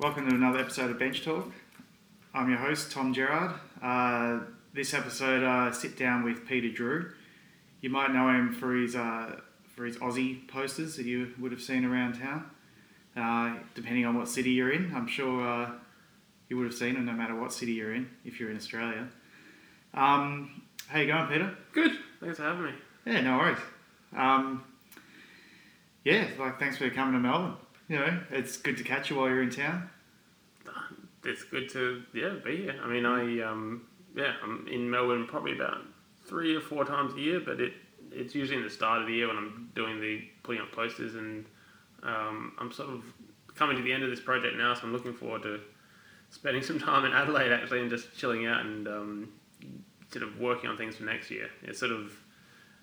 Welcome to another episode of Bench Talk. I'm your host, Tom Gerard. Uh, this episode, I sit down with Peter Drew. You might know him for his uh, for his Aussie posters that you would have seen around town. Uh, depending on what city you're in, I'm sure uh, you would have seen them no matter what city you're in, if you're in Australia. Um, how you going, Peter? Good. Thanks for having me. Yeah, no worries. Um, yeah, like thanks for coming to Melbourne. You know, it's good to catch you while you're in town. It's good to yeah be here. I mean, I um yeah I'm in Melbourne probably about three or four times a year, but it it's usually in the start of the year when I'm doing the putting up posters, and um, I'm sort of coming to the end of this project now, so I'm looking forward to spending some time in Adelaide actually and just chilling out and um, sort of working on things for next year. It sort of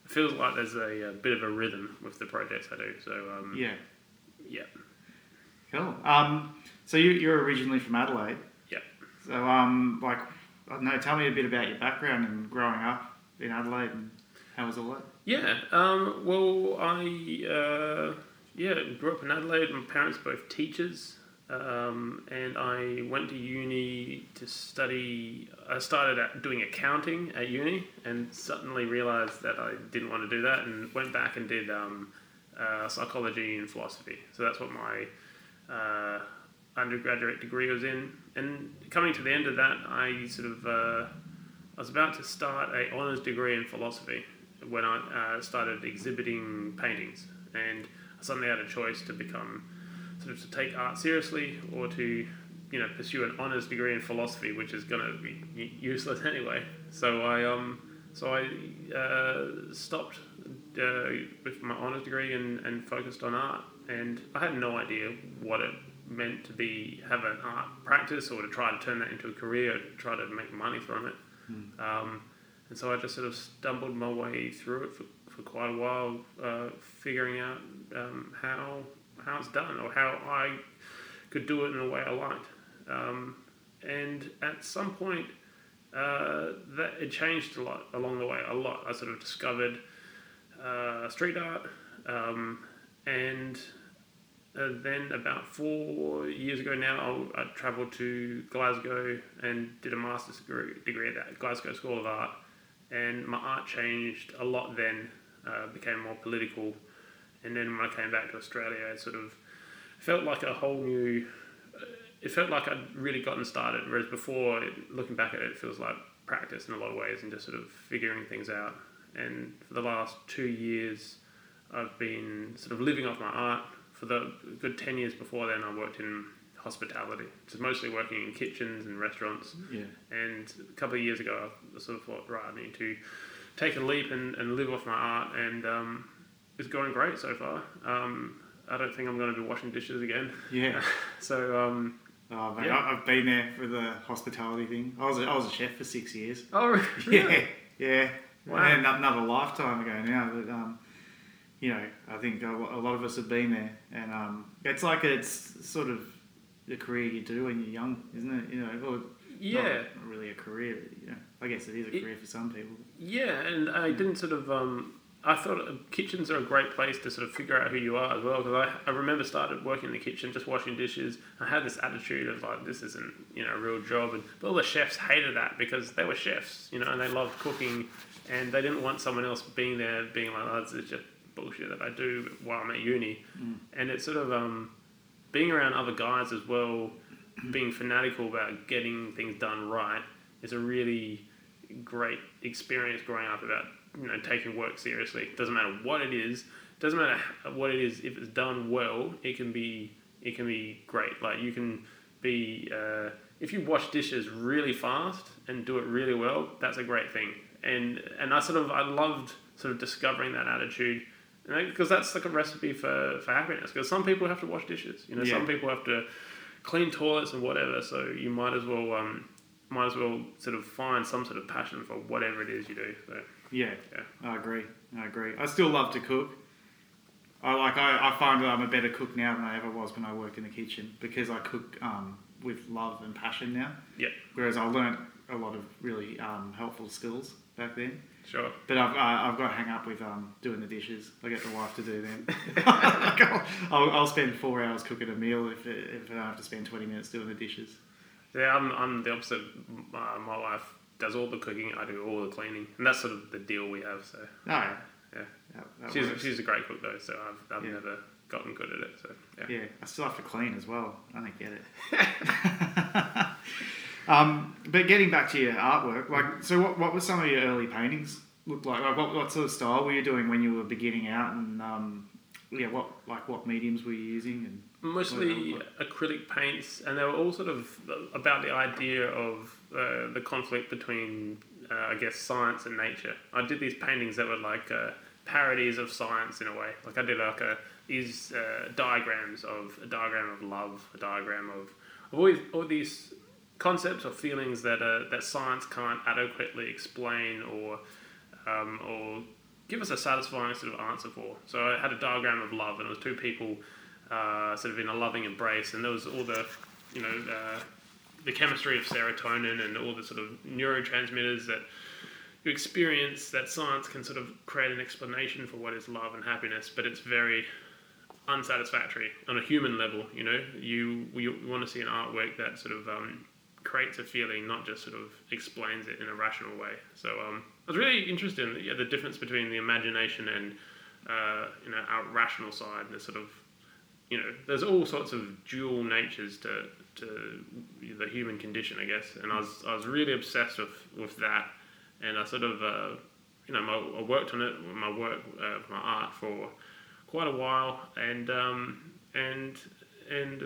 feels like there's a, a bit of a rhythm with the projects I do. So um, Yeah, yeah, cool. Um, so you, you're originally from Adelaide. Yeah. So um, like, I don't know, tell me a bit about your background and growing up in Adelaide and how was all that? Yeah. Um, well, I uh, yeah grew up in Adelaide. My parents were both teachers, um, and I went to uni to study. I started at doing accounting at uni, and suddenly realised that I didn't want to do that, and went back and did um, uh, psychology and philosophy. So that's what my uh, undergraduate degree was in. And coming to the end of that, I sort of uh, I was about to start a honours degree in philosophy when I uh, started exhibiting paintings, and I suddenly had a choice to become sort of to take art seriously or to you know pursue an honours degree in philosophy, which is going to be useless anyway. So I um so I uh, stopped uh, with my honours degree and, and focused on art, and I had no idea what it meant to be have an art practice or to try to turn that into a career, or to try to make money from it. Um, and so I just sort of stumbled my way through it for, for quite a while, uh, figuring out um, how how it's done or how I could do it in a way I liked. Um, and at some point, uh, that it changed a lot along the way. A lot. I sort of discovered uh, street art, um, and then about four years ago now, I, I travelled to Glasgow and did a master's degree, degree at that Glasgow School of Art. And my art changed a lot then, uh, became more political. And then when I came back to Australia, it sort of felt like a whole new. uh, It felt like I'd really gotten started, whereas before, looking back at it, it feels like practice in a lot of ways and just sort of figuring things out. And for the last two years, I've been sort of living off my art. For the good 10 years before then, I worked in hospitality, just mostly working in kitchens and restaurants. Yeah. And a couple of years ago, I sort of thought, right, I need to take a leap and, and live off my art. And um, it's going great so far. Um, I don't think I'm going to be washing dishes again. Yeah. So, um, Oh, mate, Yeah. I- I've been there for the hospitality thing. I was a, I was a chef for six years. oh, Yeah, yeah. Wow. And another lifetime ago now, but um, you know, I think a lot of us have been there, and um, it's like it's sort of the career you do when you're young, isn't it? You know, or yeah. not, really a career. You know, I guess it is a It- career for some people. Yeah, and I didn't sort of. Um, I thought uh, kitchens are a great place to sort of figure out who you are as well. Because I, I remember started working in the kitchen, just washing dishes. I had this attitude of like, this isn't you know a real job, and but all the chefs hated that because they were chefs, you know, and they loved cooking, and they didn't want someone else being there being like, oh, this is just bullshit that I do while I'm at uni, and it's sort of um, being around other guys as well, being fanatical about getting things done right is a really great experience growing up about you know taking work seriously. Doesn't matter what it is. Doesn't matter what it is. If it's done well, it can be it can be great. Like you can be uh, if you wash dishes really fast and do it really well. That's a great thing. And and I sort of I loved sort of discovering that attitude. Because that's like a recipe for, for happiness. Because some people have to wash dishes, you know. Yeah. Some people have to clean toilets and whatever. So you might as well um, might as well sort of find some sort of passion for whatever it is you do. So Yeah, Yeah. I agree. I agree. I still love to cook. I like. I, I find that I'm a better cook now than I ever was when I worked in the kitchen because I cook um, with love and passion now. Yeah. Whereas I learnt a lot of really um, helpful skills back then. Sure. But I've, uh, I've got to hang up with um, doing the dishes. I get the wife to do them. I'll, I'll, spend four hours cooking a meal if, if I don't have to spend 20 minutes doing the dishes. Yeah, I'm, I'm the opposite. Uh, my wife does all the cooking, I do all the cleaning. And that's sort of the deal we have. So No, yeah. Yeah. That, that she's, works. she's a great cook, though, so I've, I've Yeah. never gotten good at it. So yeah. Yeah, I still have to clean as well. I don't get it. um, but getting back to your artwork, like, so what, what were some of your early paintings look like? Like, what, what sort of style were you doing when you were beginning out, and um, yeah, what like what mediums were you using? And Mostly acrylic paints, and they were all sort of about the idea of uh, the conflict between, uh, I guess, science and nature. I did these paintings that were like uh, parodies of science in a way. Like I did like a, these uh, diagrams of a diagram of love, a diagram of, of all, these, all these concepts or feelings that uh, that science can't adequately explain or um, or give us a satisfying sort of answer for. So I had a diagram of love, and it was two people uh, sort of in a loving embrace, and there was all the, you know, uh, the chemistry of serotonin and all the sort of neurotransmitters that you experience that science can sort of create an explanation for what is love and happiness, but it's very unsatisfactory on a human level. You know, you you want to see an artwork that sort of um, creates a feeling, not just sort of explains it in a rational way. So um, I was really interested in yeah, the difference between the imagination and uh, you know our rational side. The sort of you know, there's all sorts of dual natures to to the human condition, I guess. And I was I was really obsessed with with that, and I sort of uh, you know my, I worked on it, my work, uh, my art for quite a while, and um, and and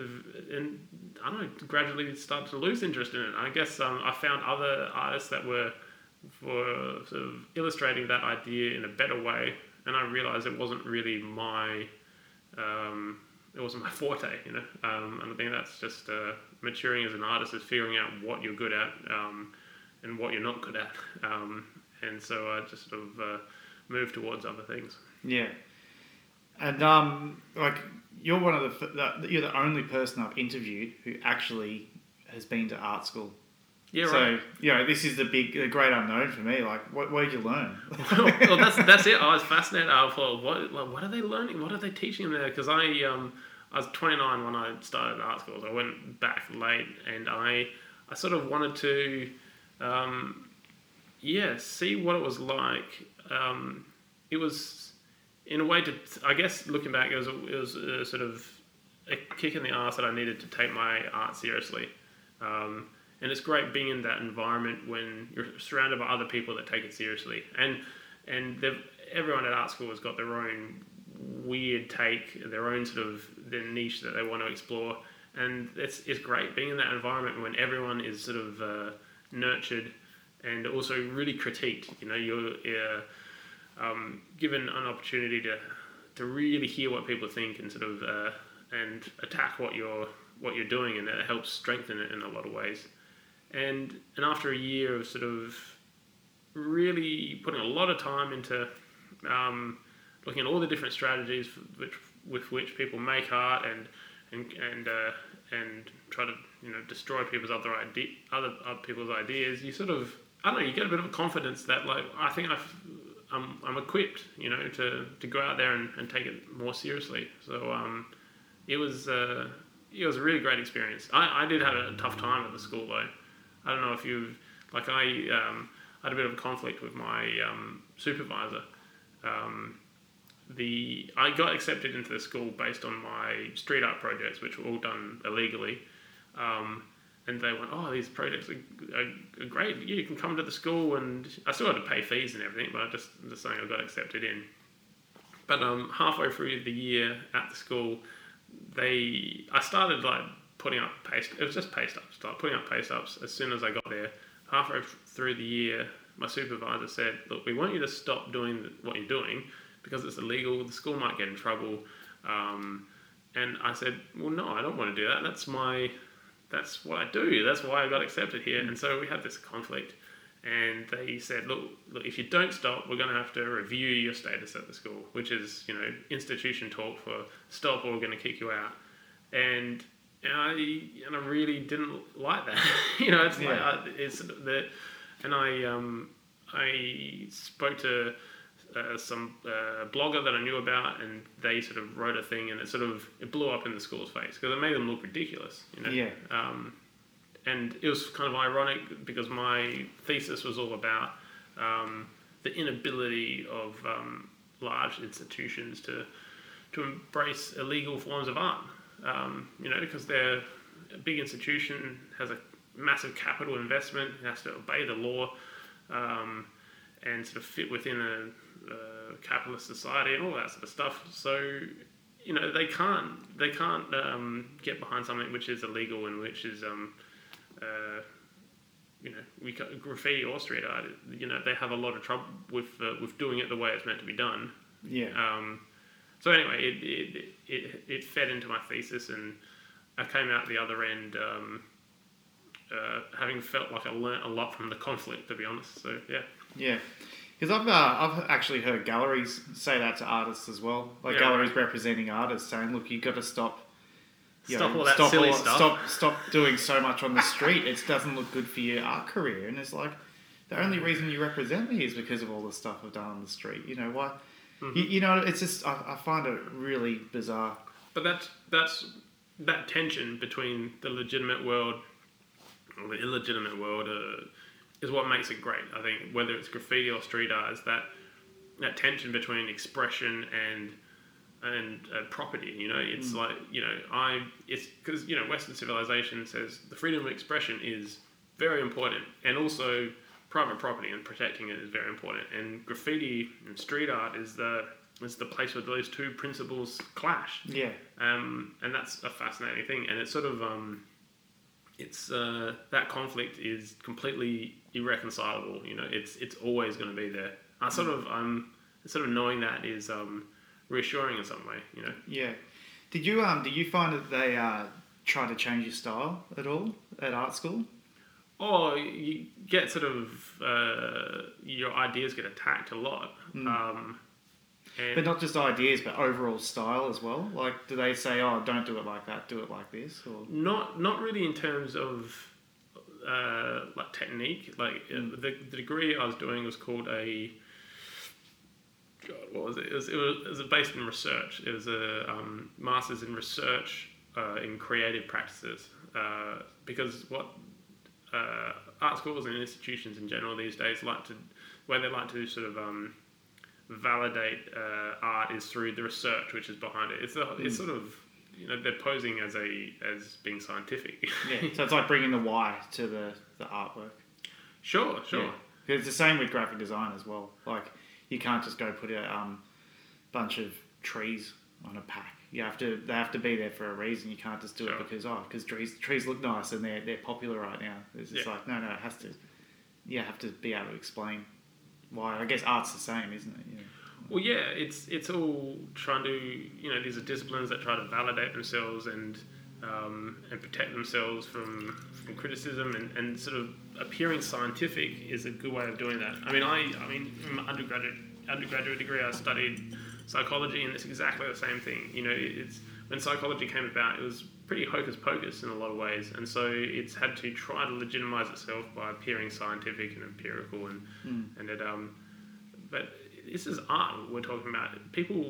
and I don't know, gradually started to lose interest in it. I guess um, I found other artists that were for sort of illustrating that idea in a better way, and I realized it wasn't really my um, it wasn't my forte, you know. Um, and I think that's just uh, maturing as an artist is figuring out what you're good at um, and what you're not good at. Um, and so I just sort of uh, moved towards other things. yeah, and um, like you're one of the, the you're the only person I've interviewed who actually has been to art school. Yeah, so right. you know, this is the big, the great unknown for me. Like, what, what did you learn? well, that's that's it. I was fascinated. I thought, what like, what are they learning? What are they teaching there? Because I um I was 29 when I started art school. So I went back late, and I I sort of wanted to um yeah see what it was like. Um, it was in a way to I guess looking back, it was a, it was a sort of a kick in the ass that I needed to take my art seriously. Um, and it's great being in that environment when you're surrounded by other people that take it seriously. And and everyone at art school has got their own weird take, their own sort of their niche that they want to explore. And it's it's great being in that environment when everyone is sort of uh, nurtured and also really critiqued. You know, you're uh, um, given an opportunity to to really hear what people think and sort of uh, and attack what you're what you're doing, and it helps strengthen it in a lot of ways. And and after a year of sort of really putting a lot of time into um, looking at all the different strategies which, with which people make art and and and uh, and try to you know destroy people's other idea, other, other people's ideas. You sort of I don't know. You get a bit of a confidence that like I think I've, I'm I'm equipped you know to, to go out there and, and take it more seriously. So um, it was uh, it was a really great experience. I, I did have a tough time at the school though. I don't know if you like I um, had a bit of a conflict with my um, supervisor. Um, the I got accepted into the school based on my street art projects, which were all done illegally. Um, and they went, "Oh, these projects are, are, are great. Yeah, you can come to the school." And I still had to pay fees and everything, but I just I'm just saying I got accepted in. But um, halfway through the year at the school, they I started like putting up paste. It was just paste ups. Started putting up paste ups as soon as I got there. Halfway through the year, my supervisor said, "Look, we want you to stop doing what you're doing because it's illegal. The school might get in trouble." Um, and I said, "Well, no, I don't want to do that. That's my, that's what I do. That's why I got accepted here." And so we had this conflict, and they said, "Look, look, if you don't stop, we're going to have to review your status at the school, which is, you know, institution talk for stop, or we're going to kick you out." And and I and I really didn't like that. you know, it's like Yeah. I, it's the and I um I spoke to uh, some uh, blogger that I knew about, and they sort of wrote a thing, and it sort of it blew up in the school's face because it made them look ridiculous. You know. Yeah. Um, and it was kind of ironic because my thesis was all about um, the inability of um, large institutions to to embrace illegal forms of art. Um, you know, because they're a big institution has a massive capital investment, it has to obey the law, um, and sort of fit within a, a capitalist society and all that sort of stuff. So, you know, they can't they can't um, get behind something which is illegal and which is um, uh, you know, we graffiti or street art. You know, they have a lot of trouble with uh, with doing it the way it's meant to be done. Yeah. Um, so anyway, it, it, it, it fed into my thesis, and I came out the other end um, uh, having felt like I learnt a lot from the conflict, to be honest. So yeah, Yeah, because I've uh, I've actually heard galleries say that to artists as well. Like Yeah, galleries representing artists saying, "Look, you've got to stop." you Stop all that silly stuff." Stop, stop doing so much on the street. It doesn't look good for your art career. And it's like, the only reason you represent me is because of all the stuff I've done on the street. You know why? Mm-hmm. You, you know, it's just I, I find it really bizarre. but that's that's that tension between the legitimate world or the illegitimate world uh, is what makes it great. I think whether it's graffiti or street art, is that that tension between expression and and uh, property. You know, it's like you know I it's because you know Western civilization says the freedom of expression is very important, and also private property and protecting it is very important. And graffiti and street art is the is the place where those two principles clash Yeah, um, and that's a fascinating thing. And it's sort of um, it's uh, that conflict is completely irreconcilable. You know, it's it's always going to be there. I sort of um, sort of knowing that is um, reassuring in some way. You know, yeah. Did you um did you find that they uh try to change your style at all at art school? or you get sort of uh, your ideas get attacked a lot. Um, and But not just ideas, but overall style as well. Like, do they say, "Oh, don't do it like that, do it like this"? Or Not not really in terms of uh, like technique. Like uh, the, the degree I was doing was called a God, what was it? It was, it was, it was based in research. It was a um, master's in research uh, in creative practices. Uh, because what uh, art schools and institutions in general these days like to, where they like to sort of um, validate uh, art is through the research which is behind it. It's a, it's sort of you know they're posing as a as being scientific. yeah, so it's like bringing the why to the the artwork. sure, sure. Yeah. It's the same with graphic design as well. Like, you can't just go put a um, bunch of trees on a pack. You have to. They have to be there for a reason. You can't just do Sure. it because oh, because trees trees look nice and they're they're popular right now. It's just Yeah. like no, no. It has to. You have to be able to explain why. I guess art's the same, isn't it? Yeah. Well, yeah, it's it's all trying to you know these are disciplines that try to validate themselves and um, and protect themselves from from criticism and, and sort of appearing scientific is a good way of doing that. I mean, I I mean, from undergraduate undergraduate degree, I studied psychology, and it's exactly the same thing. You know, it's when psychology came about, it was pretty hocus pocus in a lot of ways, and so it's had to try to legitimize itself by appearing scientific and empirical, and and it um, but this is art we're talking about. People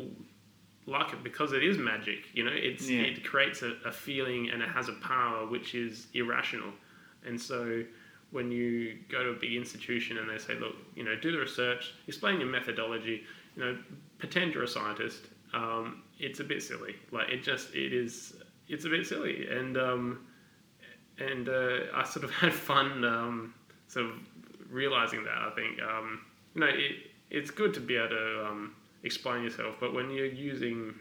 like it because it is magic. You know, it's Yeah. it creates a, a feeling and it has a power which is irrational. And so when you go to a big institution and they say, look, you know, do the research, explain your methodology, you know, pretend you're a scientist. Um, it's a bit silly. Like it just it is. It's a bit silly, and um, and uh, I sort of had fun um, sort of realizing that. I think um, you know it, it's good to be able to um, explain yourself, but when you're using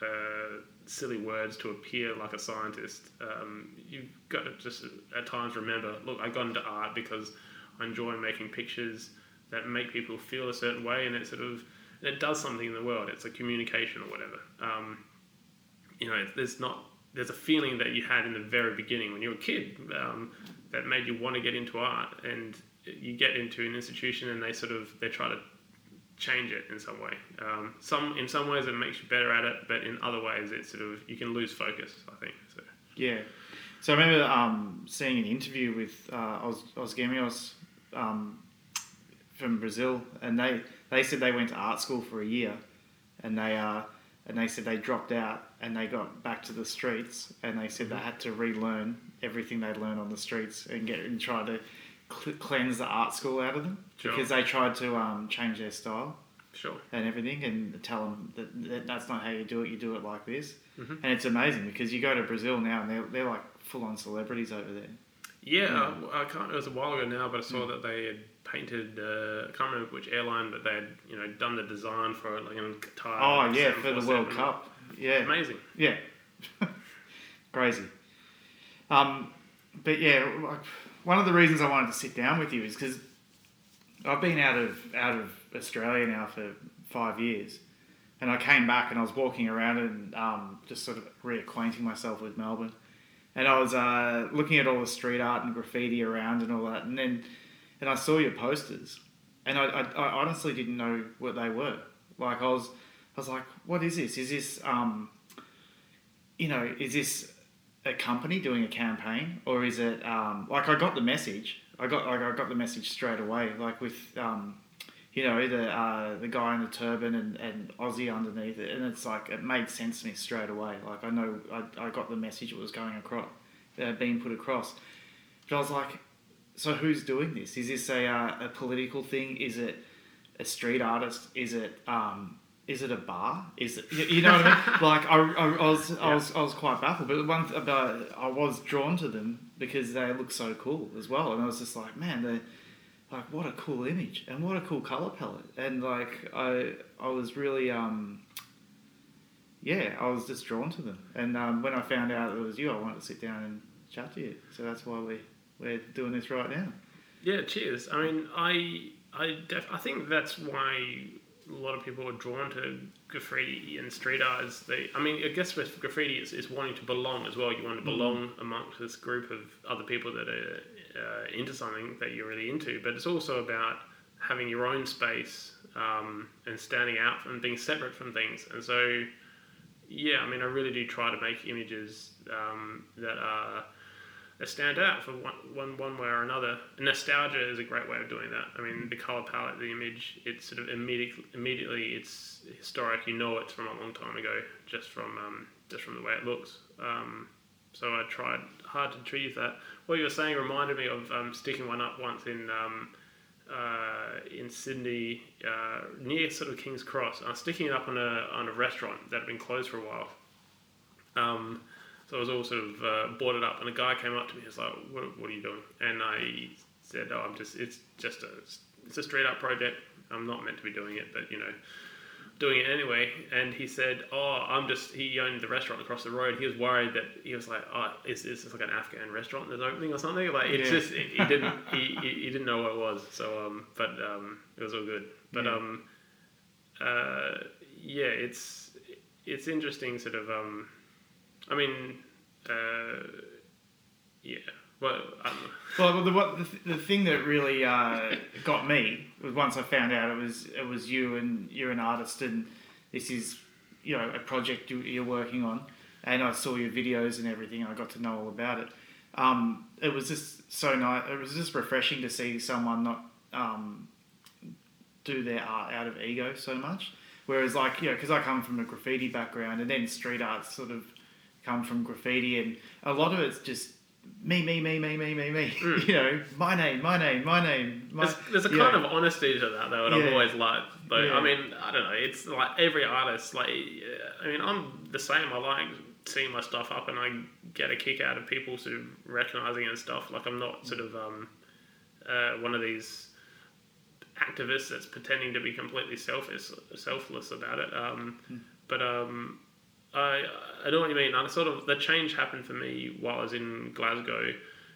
uh, silly words to appear like a scientist, um, you've got to just at times remember, look, I got into art because I enjoy making pictures that make people feel a certain way, and it sort of it does something in the world. It's a communication or whatever. Um, you know, there's not there's a feeling that you had in the very beginning when you were a kid um, that made you want to get into art, and you get into an institution and they sort of they try to change it in some way. Um, some in some ways it makes you better at it, but in other ways it's sort of you can lose focus. I think so. Yeah. So I remember um, seeing an interview with uh, Os, Osgemeos um, from Brazil, and they, they said they went to art school for a year, and they uh, and they said they dropped out and they got back to the streets, and they said they had to relearn everything they'd learned on the streets and get and try to cl- cleanse the art school out of them Sure. because they tried to um, change their style Sure. and everything and tell them that, that that's not how you do it you do it like this Mhm. and it's amazing because you go to brazil now and they're, they're like full-on celebrities over there Yeah, Yeah. uh, I can't. It was a while ago now, but I saw that they had painted. Uh, I can't remember which airline, but they had you know done the design for it, like in Qatar. oh yeah for the world cup yeah Amazing. yeah crazy um, but yeah one of the reasons i wanted to sit down with you is because i've been out of out of australia now for five years and i came back and i was walking around and um, just sort of reacquainting myself with melbourne and I was uh, looking at all the street art and graffiti around and all that, and then and I saw your posters, and I, I, I honestly didn't know what they were. Like I was, I was like, what is this? Is this um, you know, is this a company doing a campaign, or is it um, like I got the message? I got like I got the message straight away, like with um, you know, the uh, the guy in the turban and, and Aussie underneath it, and it's like it made sense to me straight away. Like I know I, I got the message it was going across, uh, being put across. But I was like, so who's doing this? Is this a uh, a political thing? Is it a street artist? Is it um, is it a bar? Is it you, you know what I mean? Like I, I, I was I was I was quite baffled, but one th- about I was drawn to them because they look so cool as well, and I was just like, man, they like what a cool image and what a cool color palette and like i i was really um yeah i was just drawn to them and um, when i found out it was you i wanted to sit down and chat to you so that's why we we're doing this right now Yeah, cheers. I mean, I I def- I think that's why a lot of people are drawn to graffiti and street art. Is they, I mean, I guess with graffiti, it's, it's wanting to belong as well. You want to belong amongst this group of other people that are uh, into something that you're really into. But it's also about having your own space um, and standing out and being separate from things. And so, yeah, I mean, I really do try to make images um, that are that stand out for one, one, one way or another. Nostalgia is a great way of doing that. I mean, the color palette, the image, it's sort of immediately, immediately it's historic. You know it's from a long time ago, just from um, just from the way it looks. Um, so I tried hard to achieve that. What you were saying reminded me of um, sticking one up once in um, uh, in Sydney, uh, near sort of King's Cross. I was sticking it up on a on a restaurant that had been closed for a while. So I was all sort of uh, boarded up, and a guy came up to me. He was like, "What, what are you doing?" And I said, "Oh, I'm just. It's just a. It's a straight up project. I'm not meant to be doing it, but you know, doing it anyway." And he said, "Oh, I'm just." He owned the restaurant across the road. He was worried that he was like, "Oh, is this like an Afghan restaurant that's opening or something?" Like it's Yeah. just he didn't he, he, he didn't know what it was. So um, but um, it was all good. But Yeah. um, uh, yeah, it's it's interesting, sort of um. I mean, uh, yeah. Well, know. well the, what, the, the thing that really uh, got me was once i found out it was it was you and you're an artist and this is you know a project you, you're working on and i saw your videos and everything and i got to know all about it um, it was just so nice it was just refreshing to see someone not um, do their art out of ego so much whereas like you know because i come from a graffiti background and then street art sort of come from graffiti and a lot of it's just me me me me me me me Mm. you know my name my name my name my, There's, there's a you know. kind of honesty to that though, and Yeah. I've always liked. Though Yeah. I mean, I don't know. It's like every artist. Like, I mean, I'm the same. I like seeing my stuff up, and I get a kick out of people sort of recognizing it and stuff. Like, I'm not sort of um, uh, one of these activists that's pretending to be completely selfish, selfless about it. Um, But um, I I don't know what you mean. I sort of the change happened for me while I was in Glasgow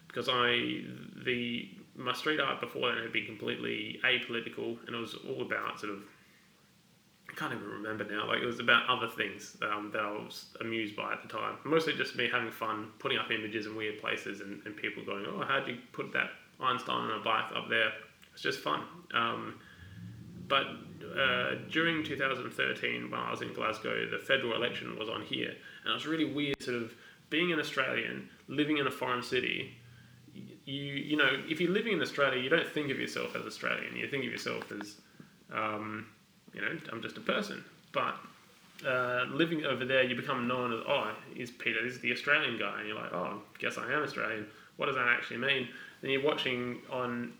because I the my street art before then had been completely apolitical and it was all about sort of I can't even remember now. Like it was about other things um, that I was amused by at the time. Mostly just me having fun, putting up images in weird places, and, and people going, "Oh, how'd you put that Einstein on a bike up there?" It's just fun. Um, but uh, during 2013, when I was in Glasgow, the federal election was on here, and it was really weird, sort of being an Australian, living in a foreign city. You you know, if you're living in Australia, you don't think of yourself as Australian. You think of yourself as, um, you know, I'm just a person. But uh, living over there, you become known as, oh, is Peter, this is the Australian guy. And you're like, oh, guess I am Australian. What does that actually mean? Then you're watching on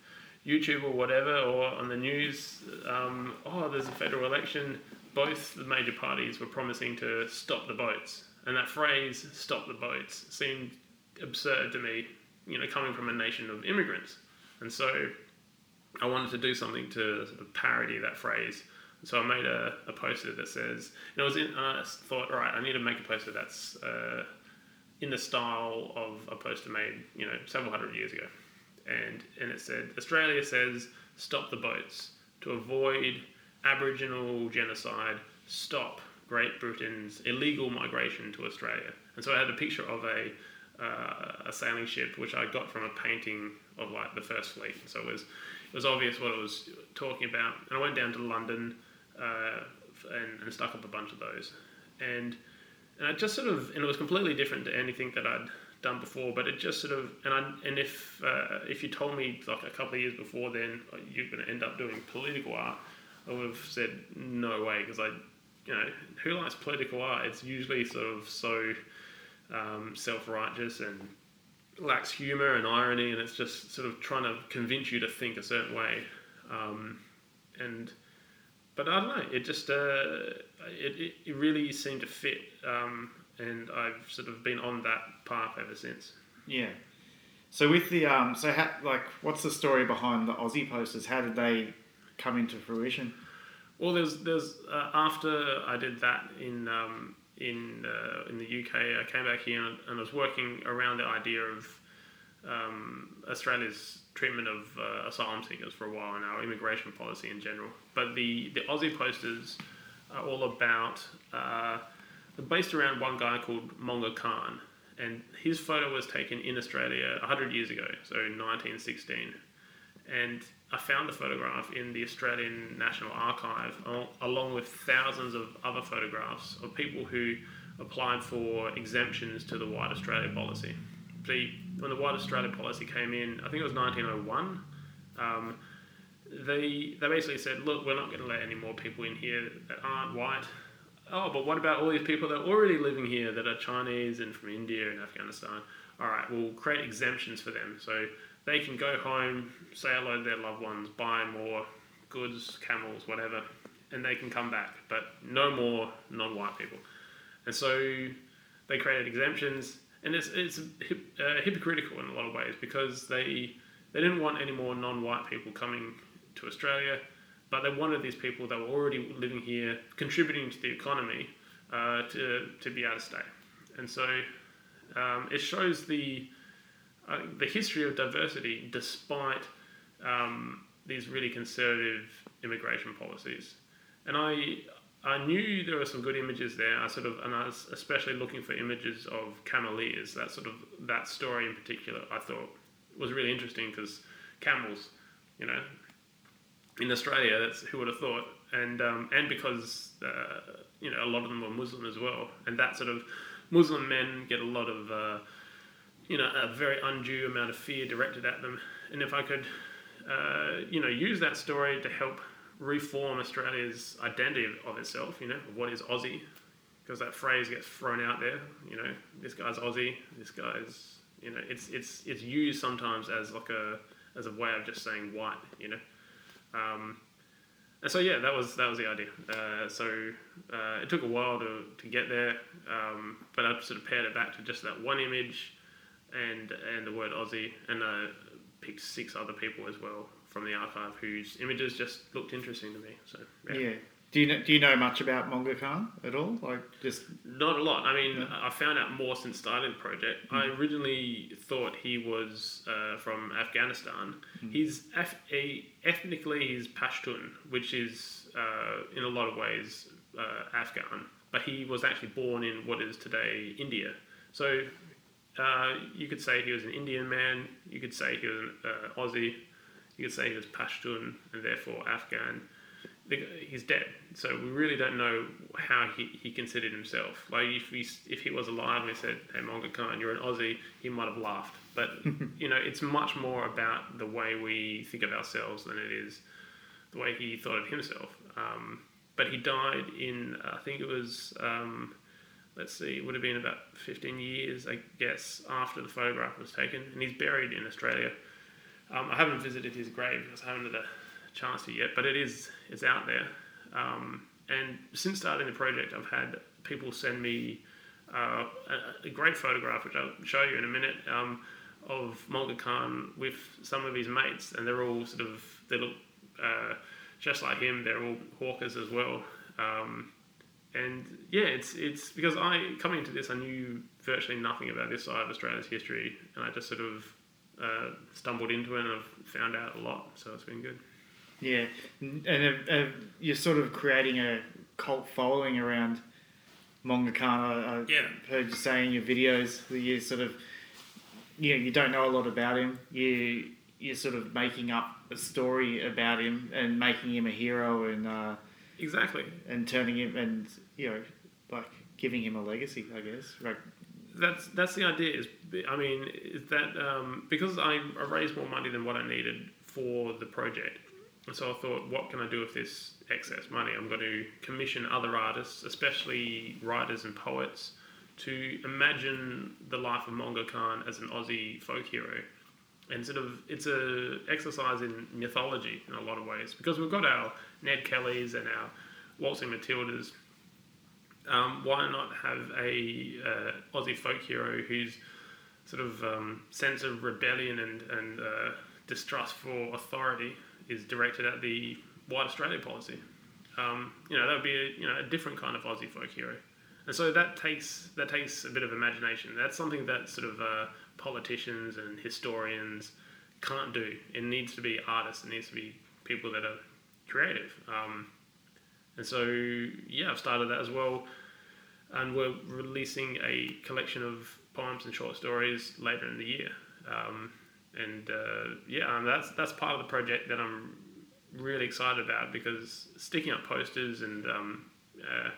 YouTube or whatever, or on the news, um, oh, there's a federal election. Both the major parties were promising to stop the boats. And that phrase, stop the boats, seemed absurd to me, you know, coming from a nation of immigrants. And so I wanted to do something to sort of parody that phrase. So I made a, a poster that says, and I was in, and I thought, right, I need to make a poster that's uh, in the style of a poster made, you know, several hundred years ago. And, and it said, Australia says, stop the boats to avoid Aboriginal genocide, stop Great Britain's illegal migration to Australia. And so I had a picture of a, uh, a sailing ship, which I got from a painting of like the First Fleet. So it was, it was obvious what it was talking about. And I went down to London uh, and, and stuck up a bunch of those. And and I just sort of, and it was completely different to anything that I'd done before. But it just sort of, and I, and if uh, if you told me like a couple of years before then you're going to end up doing political art, I would have said no way because I, you know, who likes political art? It's usually sort of so um, self-righteous and lacks humor and irony, and it's just sort of trying to convince you to think a certain way. Um, and but I don't know. It just uh, it, it really seemed to fit, um, and I've sort of been on that path ever since. Yeah. So with the um, so how, like, what's the story behind the Aussie posters? How did they come into fruition? Well, there's there's uh, after I did that in um, in uh, in the UK, I came back here and, and I was working around the idea of um, Australia's treatment of uh, asylum seekers for a while and our immigration policy in general. But the, the Aussie posters are all about, uh, based around one guy called Monga Khan. And his photo was taken in Australia 100 years ago, so 1916. And I found the photograph in the Australian National Archive, along with thousands of other photographs of people who applied for exemptions to the White Australia policy the when the White Australia policy came in, I think it was 1901. Um, they they basically said, look, we're not going to let any more people in here that aren't white. Oh, but what about all these people that are already living here that are Chinese and from India and Afghanistan? All right, we'll create exemptions for them so they can go home, say hello to their loved ones, buy more goods, camels, whatever, and they can come back. But no more non-white people. And so they created exemptions and it's it's uh, hypocritical in a lot of ways because they they didn't want any more non-white people coming to Australia, but they wanted these people that were already living here, contributing to the economy, uh, to to be able to stay, and so um, it shows the uh, the history of diversity despite um, these really conservative immigration policies, and I I knew there were some good images there. I sort of, and I was especially looking for images of cameleers. That sort of that story in particular, I thought was really interesting because camels, you know, in Australia, that's who would have thought, and um, and because uh, you know a lot of them were Muslim as well, and that sort of Muslim men get a lot of uh, you know a very undue amount of fear directed at them, and if I could, uh, you know, use that story to help reform Australia's identity of itself, you know, what is Aussie, because that phrase gets thrown out there, you know, this guy's Aussie, this guy's, you know, it's it's it's used sometimes as like a as a way of just saying white, you know. Um, so yeah, that was that was the idea. Uh, so uh, it took a while to, to get there, um, but I sort of pared it back to just that one image, and and the word Aussie, and I picked six other people as well from the archive whose images just looked interesting to me. So yeah. yeah. Do you know, do you know much about Monga Khan at all? Like just not a lot. I mean, yeah. I found out more since starting the project. Mm. I originally thought he was uh, from Afghanistan. Mm. He's Af- ethnically he's Pashtun, which is uh, in a lot of ways uh, Afghan, but he was actually born in what is today India. So uh, you could say he was an Indian man. You could say he was an uh, Aussie you could say he was Pashtun and therefore Afghan. The, he's dead. So we really don't know how he, he considered himself. Like if he if he was alive and he said, "Hey, Monga Khan, you're an Aussie," he might have laughed. But you know, it's much more about the way we think of ourselves than it is the way he thought of himself. Um, but he died in I think it was. Um, let's see, it would have been about 15 years, I guess, after the photograph was taken, and he's buried in Australia. Um, I haven't visited his grave because I haven't had a chance to yet, but it is it's out there. Um, and since starting the project, I've had people send me uh, a, a, great photograph, which I'll show you in a minute, um, of Monga Khan with some of his mates, and they're all sort of they look uh, just like him. They're all hawkers as well. Um, and yeah, it's it's because I coming into this, I knew virtually nothing about this side of Australia's history, and I just sort of uh, stumbled into it and I've found out a lot. So it's been good. Yeah, and uh, uh, you're sort of creating a cult following around Monga Khan. I, I yeah. heard you say in your videos that you sort of, you know, you don't know a lot about him. You you're sort of making up a story about him and making him a hero and uh, exactly and turning him and you know like giving him a legacy. I guess right. That's that's the idea. Is I mean, is that um, because I raised more money than what I needed for the project and so I thought, what can I do with this excess money? I'm going to commission other artists, especially writers and poets, to imagine the life of Monga Khan as an Aussie folk hero. And sort of, it's a exercise in mythology in a lot of ways because we've got our Ned Kellys and our Waltzing Matildas. Um, why not have a uh, Aussie folk hero whose sort of um, sense of rebellion and and uh, distrust for authority is directed at the white Australia policy. Um, you know, that would be a, you know a different kind of Aussie folk hero, and so that takes that takes a bit of imagination. That's something that sort of uh, politicians and historians can't do. It needs to be artists. It needs to be people that are creative. Um, and so yeah, I've started that as well, and we're releasing a collection of poems and short stories later in the year. Um, and uh, yeah, um, that's that's part of the project that I'm really excited about because sticking up posters and um, uh,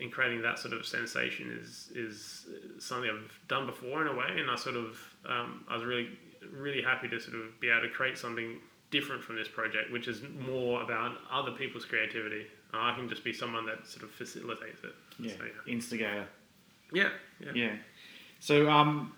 and creating that sort of sensation is is something I've done before in a way, and I sort of um, I was really really happy to sort of be able to create something different from this project, which is more about other people's creativity. I can just be someone that sort of facilitates it. Yeah, so, yeah. instigator. Yeah, yeah. Yeah. So um,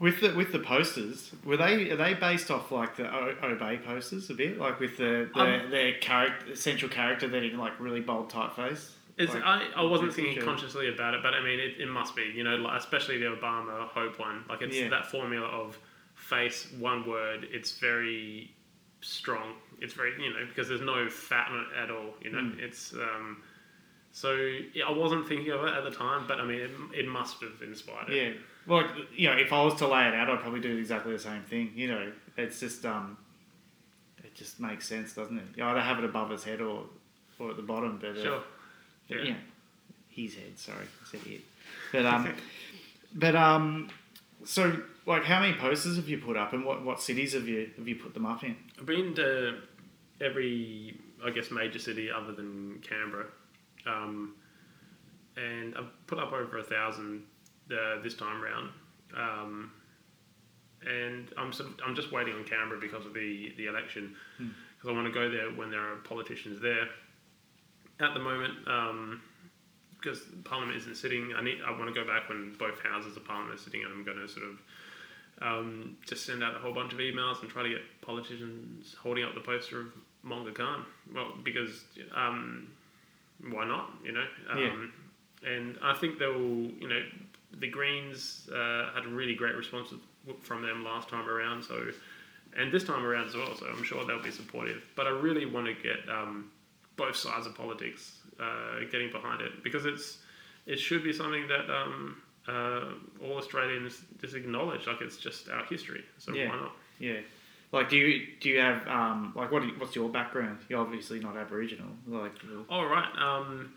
with the with the posters, were they are they based off like the o- obey posters a bit, like with the the, um, their character central character that in like really bold typeface? Like, I, I wasn't thinking consciously about it, but I mean, it, it must be, you know, like, especially the Obama Hope one. Like, it's yeah. that formula of face, one word. It's very strong. It's very, you know, because there's no fat on it at all, you know. Mm. It's, um, so yeah, I wasn't thinking of it at the time, but I mean, it, it must have inspired it. Yeah. Well, you know, if I was to lay it out, I'd probably do exactly the same thing. You know, it's just um, it just makes sense, doesn't it? You either have it above his head or or at the bottom, but uh, sure, but, yeah, his head. Sorry, I said it. But um, but um, so like, how many posters have you put up, and what what cities have you have you put them up in? I've been to every, I guess, major city other than Canberra, um, and I've put up over a thousand uh, this time round. Um, and I'm sort of, I'm just waiting on Canberra because of the the election because hmm. I want to go there when there are politicians there. At the moment, um, because Parliament isn't sitting, I need I want to go back when both houses of Parliament are sitting, and I'm going to sort of um, just send out a whole bunch of emails and try to get politicians holding up the poster of Monga Khan. Well, because um, why not? You know. Yeah. Um, and I think they'll, you know, the Greens uh, had a really great response from them last time around. So, and this time around as well. So I'm sure they'll be supportive. But I really want to get um, both sides of politics uh, getting behind it because it's it should be something that um, uh, all Australians just acknowledge. Like it's just our history. So yeah. why not? Yeah. Like, do you do you have um, like what? You, what's your background? You're obviously not Aboriginal. Like, oh right. Um,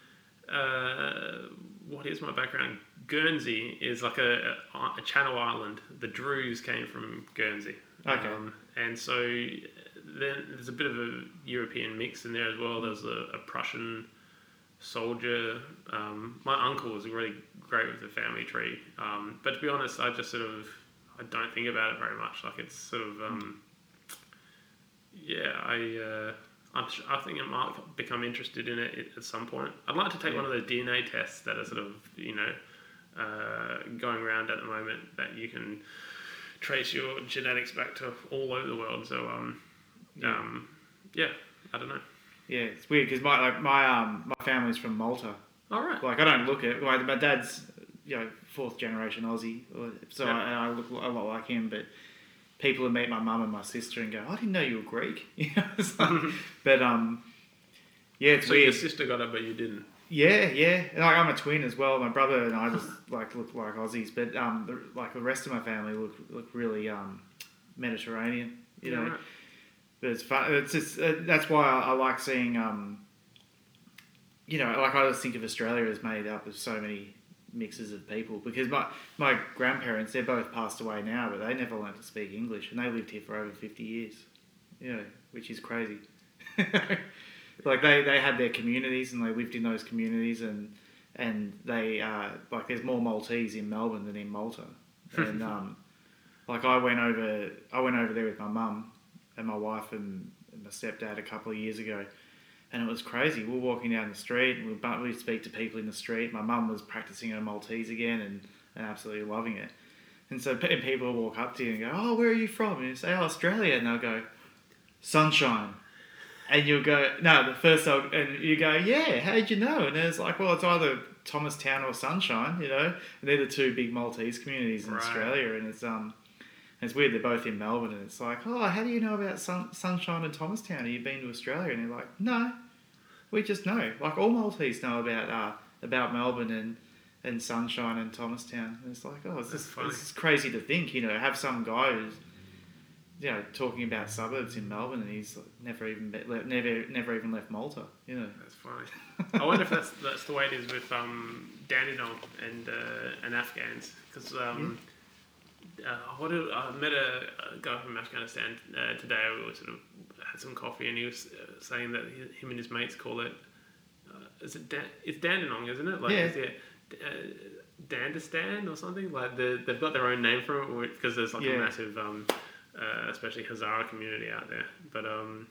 uh, what is my background? Guernsey is like a, a, Channel Island. The Drews came from Guernsey. Okay. Um, and so then there's a bit of a European mix in there as well. There's a, a Prussian soldier. Um, my uncle was really great with the family tree, um, but to be honest, I just sort of I don't think about it very much. Like it's sort of um, yeah, I. Uh, I'm, I think I might become interested in it at some point. I'd like to take Yeah. one of the DNA tests that are sort of, you know, uh, going around at the moment that you can trace your genetics back to all over the world. So, um, Yeah. um, yeah, I don't know. Yeah, it's weird because my like my um my family's from Malta. All right. Like I don't look it. My, my dad's you know fourth generation Aussie, so Yeah. I, I look a lot like him. But people would meet my mum and my sister and go, "I didn't know you were Greek." You know, like- but um, yeah, it's So your sister got it, but you didn't. Yeah, yeah. And, Like I'm a twin as well. My brother and I just like look like Aussies, but um, the, like the rest of my family look look really um, Mediterranean. You know, Yeah, but it's fun. It's just uh, that's why I, I like seeing. Um, you know, like I just think of Australia as made up of so many mixes of people because my my grandparents they're both passed away now, but they never learned to speak English and they lived here for over fifty years. You know, which is crazy. like they, they had their communities and they lived in those communities and and they uh, like there's more Maltese in Melbourne than in Malta. And um, like I went over I went over there with my mum and my wife and my stepdad a couple of years ago, and it was crazy. We were walking down the street and we'd, bu- we'd speak to people in the street. My mum was practicing her Maltese again and, and absolutely loving it. And so pe- people will walk up to you and go, "Oh, where are you from?" And you say, "Oh, Australia," and they'll go, "Sunshine." And you'll go, no, the first dog, and you go, yeah, how'd you know? And it's like, well, it's either Thomastown or Sunshine, you know? And they're the two big Maltese communities in Right. Australia. And it's, um, it's weird, they're both in Melbourne. And it's like, oh, how do you know about Sun, Sunshine and Thomastown? Have you been to Australia? And they're like, no, we just know. Like, all Maltese know about, uh, about Melbourne and, and Sunshine and Thomastown. And it's like, oh, it's just, it's just crazy to think, you know, have some guy who's, you know, talking about suburbs in Melbourne, and he's never even le- never never even left Malta. You know. That's funny. I wonder if that's that's the way it is with um, Dandenong and uh, and Afghans because um, uh, what did, I met a, a guy from Afghanistan uh, today. We were sort of had some coffee and he was uh, saying that he, him and his mates call it. Uh, is it Dan, it's Dandenong, isn't it? Like, Yeah. is it, uh, Dandistan or something like the, they've got their own name for it because there's like Yeah. a massive, um, uh, especially Hazara community out there. But um,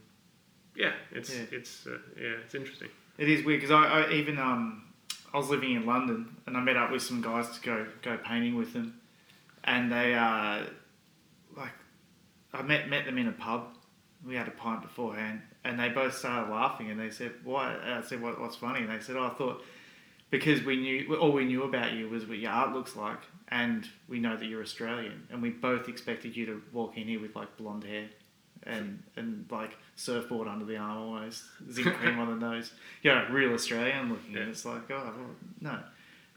yeah, it's Yeah. it's uh, yeah, it's interesting. It is weird because I, I even um I was living in London and I met up with some guys to go go painting with them, and they uh like I met met them in a pub. We had a pint beforehand, and they both started laughing. And they said, "Why?" And I said, what, "What's funny?" And they said, "Oh, I thought because we knew all we knew about you was what your art looks like, and we know that you're Australian, and we both expected you to walk in here with like blonde hair." And, and like surfboard under the arm almost, zinc cream on the nose. You know, real Australian looking. Yeah. And it's like, oh, well, no,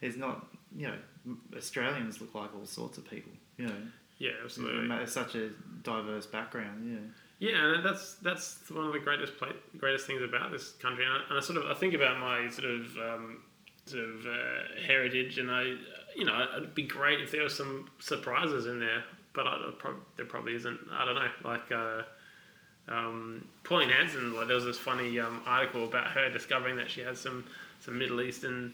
it's not, you know, Australians look like all sorts of people, you know. Yeah, absolutely. It's such a diverse background, yeah. Yeah, and that's that's one of the greatest pla greatest things about this country. And I, and I sort of I think about my sort of um, sort of uh, heritage, and I you know it'd be great if there were some surprises in there, but I, prob- there probably isn't. I don't know, like. Uh, um, Pauline Hanson, like there was this funny um, article about her discovering that she has some, some Middle Eastern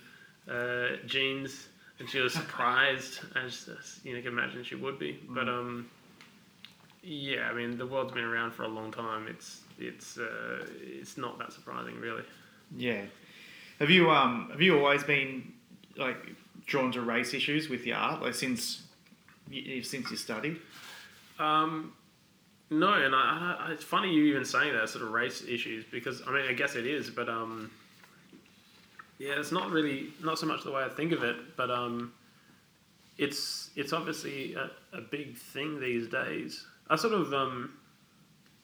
uh, genes, and she was surprised, as you know, can imagine she would be. But um, yeah, I mean, the world's been around for a long time. It's it's uh, it's not that surprising, really. Yeah. Have you um have you always been like drawn to race issues with your art, like since you, since you studied? Um, no, and I, I, it's funny you even saying that sort of race issues because I mean I guess it is, but um, yeah, it's not really not so much the way I think of it, but um, it's it's obviously a, a big thing these days. I sort of um,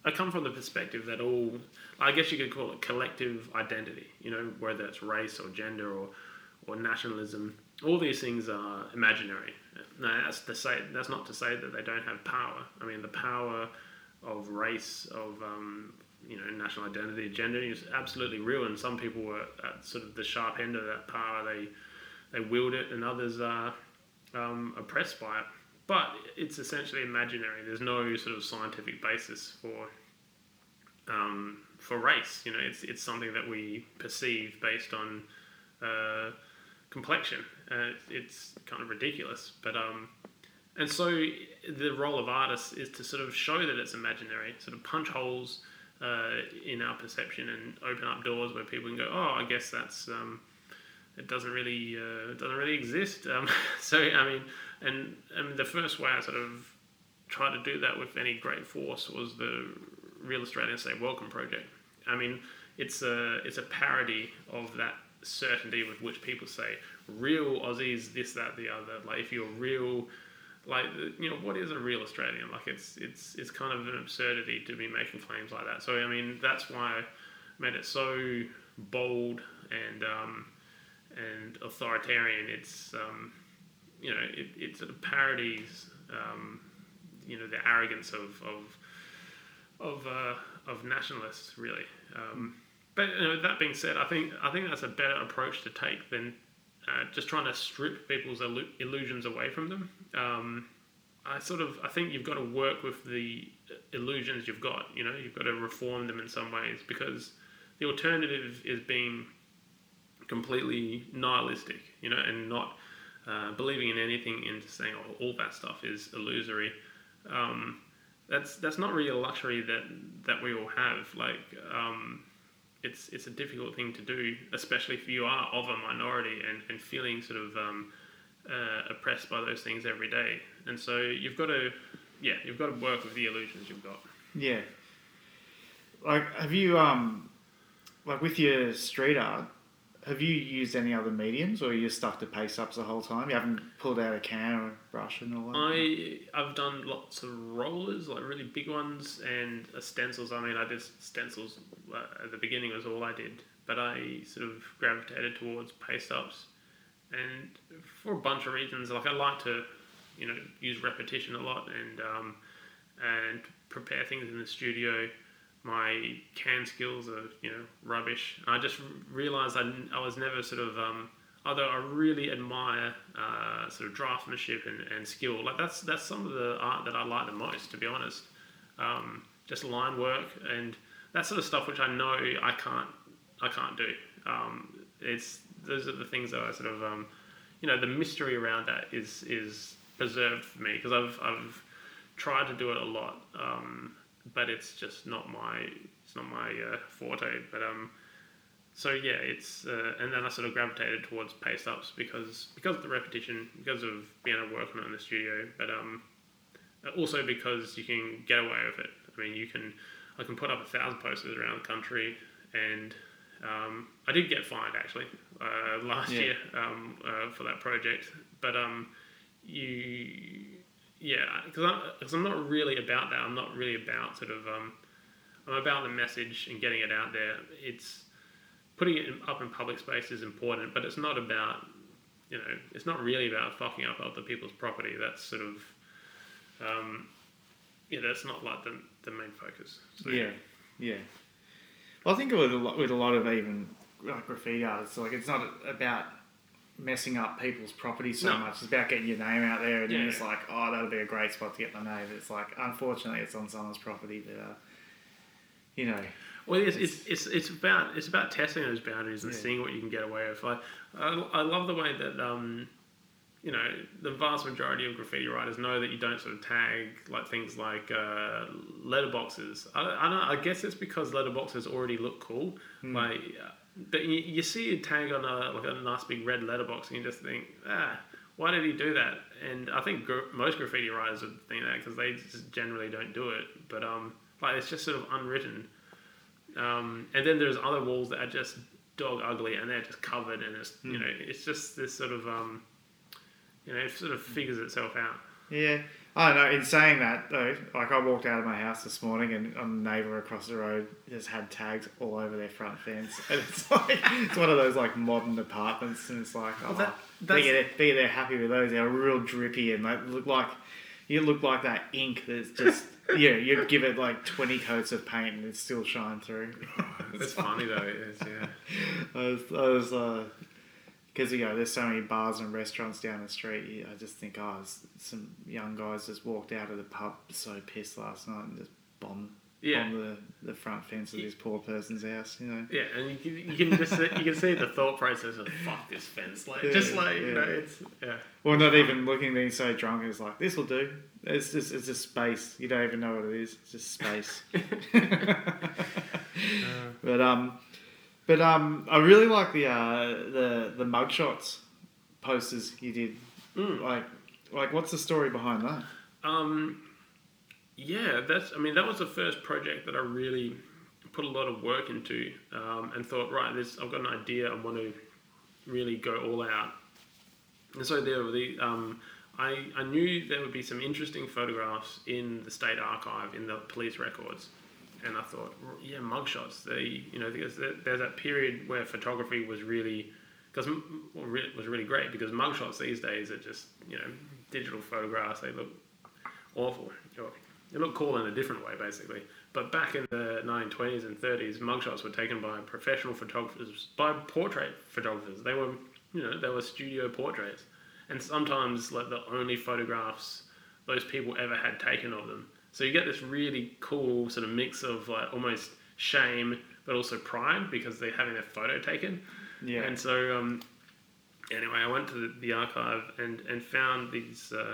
I come from the perspective that all I guess you could call it collective identity. You know, whether it's race or gender or or nationalism, all these things are imaginary. Now, that's to say that's not to say that they don't have power. I mean, the power of race, of um, you know, national identity, gender is absolutely real, and some people were at sort of the sharp end of that power. They they wield it, and others are um, oppressed by it. But it's essentially imaginary. There's no sort of scientific basis for um, for race. You know, it's it's something that we perceive based on uh, complexion. Uh, it's kind of ridiculous, but um, and so the role of artists is to sort of show that it's imaginary, sort of punch holes uh, in our perception and open up doors where people can go, oh, I guess that's um, it doesn't really uh, it doesn't really exist. Um, so I mean, and and the first way I sort of tried to do that with any great force was the Real Australians Say Welcome project. I mean, it's a it's a parody of that certainty with which people say real Aussies, this, that, the other. Like if you're real, like you know, what is a real Australian? Like it's it's it's kind of an absurdity to be making claims like that. So I mean, that's why I made it so bold and um, and authoritarian. It's um, you know, it, it sort of parodies um, you know the arrogance of of of, uh, of nationalists really. Um, but you know, that being said, I think I think that's a better approach to take than uh, just trying to strip people's illu- illusions away from them. Um, I sort of I think you've got to work with the illusions you've got. You know, you've got to reform them in some ways because the alternative is being completely nihilistic. You know, and not uh, believing in anything and just saying oh, all that stuff is illusory. Um, that's that's not really a luxury that that we all have. Like um, it's it's a difficult thing to do, especially if you are of a minority and, and feeling sort of um, uh, oppressed by those things every day. And so you've got to, yeah, you've got to work with the illusions you've got. Yeah. Like, have you um, like with your street art? Have you used any other mediums, or are you stuck to paste ups the whole time? You haven't pulled out a can or a brush and all that. I I've done lots of rollers, like really big ones, and stencils. I mean, I did stencils uh, at the beginning was all I did, but I sort of gravitated towards paste ups, and for a bunch of reasons. Like I like to, you know, use repetition a lot and um, and prepare things in the studio my can skills are you know rubbish. I just realised I, I was never sort of um, although I really admire uh, sort of draftsmanship and, and skill. Like that's that's some of the art that I like the most, to be honest. Um, just line work and that sort of stuff, which I know I can't I can't do. Um, it's those are the things that I sort of um, you know the mystery around that is is preserved for me because I've I've tried to do it a lot. Um, but it's just not my it's not my uh, forte. But um, so yeah, it's uh, and then I sort of gravitated towards paste ups because because of the repetition, because of being able to work on it in the studio, but um, also because you can get away with it. I mean, you can I can put up a thousand posters around the country, and um, I did get fined actually uh, last yeah. year um, uh, for that project, but um, you yeah, because I'm, cause I'm not really about that. I'm not really about sort of, um, I'm about the message and getting it out there. It's putting it up in public space is important, but it's not about, you know, it's not really about fucking up other people's property. That's sort of, um, yeah, that's not like the, the main focus. So, yeah, yeah. Well, I think with a lot, with a lot of even like graffiti artists, like it's not about messing up people's property so no. much. It's about getting your name out there, and yeah. then it's like, oh, that'll be a great spot to get my name. It's like, unfortunately, it's on someone's property that, uh, you know. Well, it's, it's, it's, it's about it's about testing those boundaries and yeah. seeing what you can get away with. I, I, I love the way that um, you know the vast majority of graffiti writers know that you don't sort of tag like things like uh, letterboxes. I, I. I guess it's because letterboxes already look cool. Mm. Like but you, you see a tag on a like a nice big red letterbox, and you just think, ah, why did he do that? And I think gr- most graffiti writers would think that because they just generally don't do it. But um, like it's just sort of unwritten. Um, and then there's other walls that are just dog ugly, and they're just covered, and it's mm. you know it's just this sort of um, you know it sort of figures itself out. Yeah, I don't know. In saying that, though, like I walked out of my house this morning, and a neighbour across the road just had tags all over their front fence, and it's like it's one of those like modern apartments, and it's like, oh, well, that, that's... be there, be there happy with those. They're real drippy, and they look like you look like that ink that's just yeah. You'd give it like twenty coats of paint, and it still shine through. It's funny though. It is, yeah. I was, I was uh, because you know there's so many bars and restaurants down the street. I just think, oh, some young guys just walked out of the pub so pissed last night and just bombed. Yeah. on the, the front fence of this poor person's house. You know. Yeah, and you can, you can just see, you can see the thought process of fuck this fence, like just Yeah, like you know, it's yeah, Well, not even looking, being so drunk, it's like this will do. It's just it's just space. You don't even know what it is. It's just space. but um, but um, I really like the uh the the mugshots posters you did. Mm. Like like what's the story behind that? Um, yeah, that's. I mean, that was the first project that I really put a lot of work into, um, and thought, right, this. I've got an idea. I want to really go all out. And so there were the. Um, I, I knew there would be some interesting photographs in the state archive in the police records, and I thought, r- yeah, mugshots. They, you know, because there- there's that period where photography was really, because well, was really great because mugshots these days are just, you know, digital photographs. They look awful. They look cool in a different way, basically. But back in the 1920s and 30s, mugshots were taken by professional photographers, by portrait photographers. They were, you know, they were studio portraits, and sometimes like the only photographs those people ever had taken of them. So you get this really cool sort of mix of like almost shame, but also pride because they're having their photo taken. Yeah. And so, um, anyway, I went to the, the archive and, and found these uh,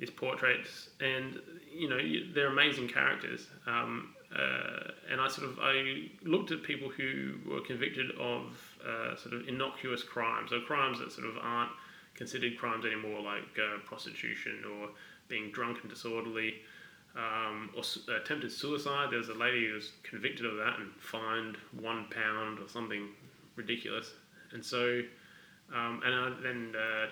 these portraits, and you know you, they're amazing characters. Um, uh, and I sort of I looked at people who were convicted of uh, sort of innocuous crimes, or crimes that sort of aren't considered crimes anymore, like uh, prostitution or being drunk and disorderly. Um, or su- attempted suicide. There's a lady who was convicted of that and fined one pound or something ridiculous. And so, um, and I then uh,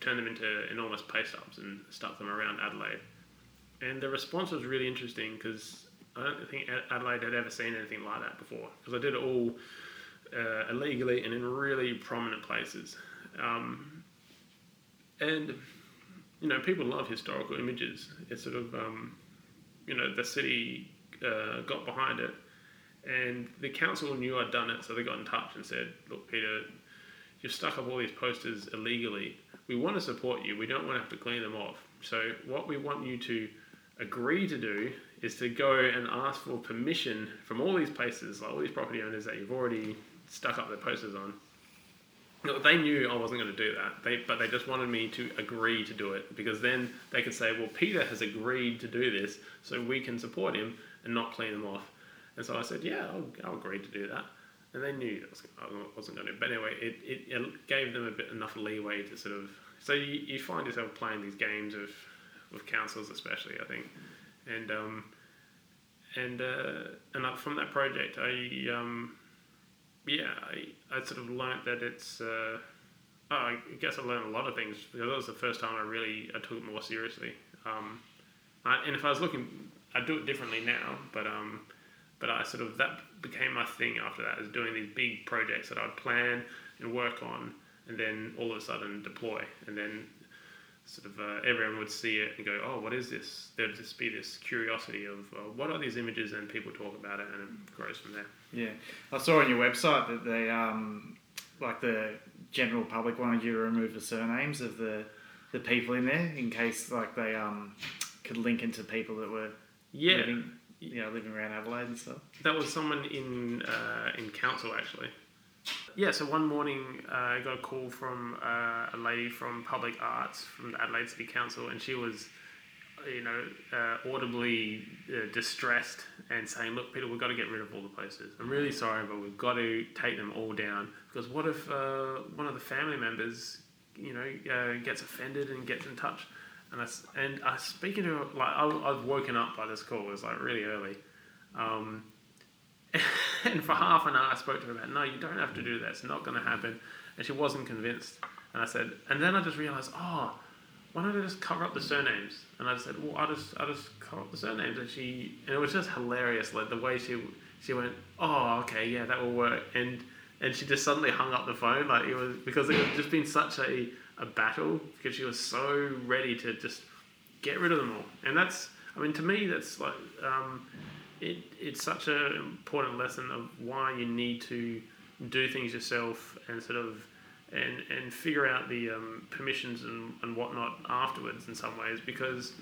turned them into enormous paste ups and stuck them around Adelaide. And the response was really interesting because I don't think Adelaide had ever seen anything like that before. Because I did it all uh, illegally and in really prominent places. Um, and you know, people love historical images. It's sort of, um, you know, the city uh, got behind it, and the council knew I'd done it, so they got in touch and said, "Look, Peter, you've stuck up all these posters illegally. We want to support you. We don't want to have to clean them off. So what we want you to agree to do is to go and ask for permission from all these places, like all these property owners that you've already stuck up their posters on." No, they knew I wasn't going to do that, they, but they just wanted me to agree to do it because then they could say, well, Peter has agreed to do this, so we can support him and not clean them off. And so I said, yeah, I'll, I'll agree to do that. And they knew I wasn't going to. But anyway, it, it, it gave them a bit enough leeway to sort of. So you, you find yourself playing these games of, with councils, especially, I think. And um, and uh, and from that project, I um, yeah, I, I sort of learnt that it's. Uh, oh, I guess I learned a lot of things because that was the first time I really I took it more seriously. Um, I, and if I was looking, I'd do it differently now. But um, but I sort of that became my thing after that is doing these big projects that I'd plan and work on, and then all of a sudden deploy, and then sort of uh, everyone would see it and go, oh, what is this? There'd just be this curiosity of uh, what are these images, and people talk about it, and it grows from there. Yeah, I saw on your website that they um, like the general public wanted you to remove the surnames of the the people in there in case like they um could link into people that were Yeah, living you know living around Adelaide and stuff. That was someone in uh, in council actually. Yeah, so one morning uh, I got a call from uh, a lady from Public Arts from the Adelaide City Council, and she was, you know, uh, audibly uh, distressed and saying, "Look, Peter, we've got to get rid of all the posters. I'm really sorry, but we've got to take them all down because what if uh, one of the family members, you know, uh, gets offended and gets in touch?" And I and I speaking to her, like I, I was woken up by this call. It was like really early. Um, and for half an hour, I spoke to her about, no, you don't have to do that. It's not going to happen. And she wasn't convinced. And I said, and then I just realized, oh, why don't I just cover up the surnames? And I said, well, I'll just, I'll just cover up the surnames. And she, and it was just hilarious, like the way she, she went, oh, okay, yeah, that will work. And, and she just suddenly hung up the phone, like it was because it had just been such a, a battle because she was so ready to just get rid of them all. And that's, I mean, to me, that's like, um, it, it's such an important lesson of why you need to do things yourself and sort of and and figure out the um, permissions and, and whatnot afterwards in some ways because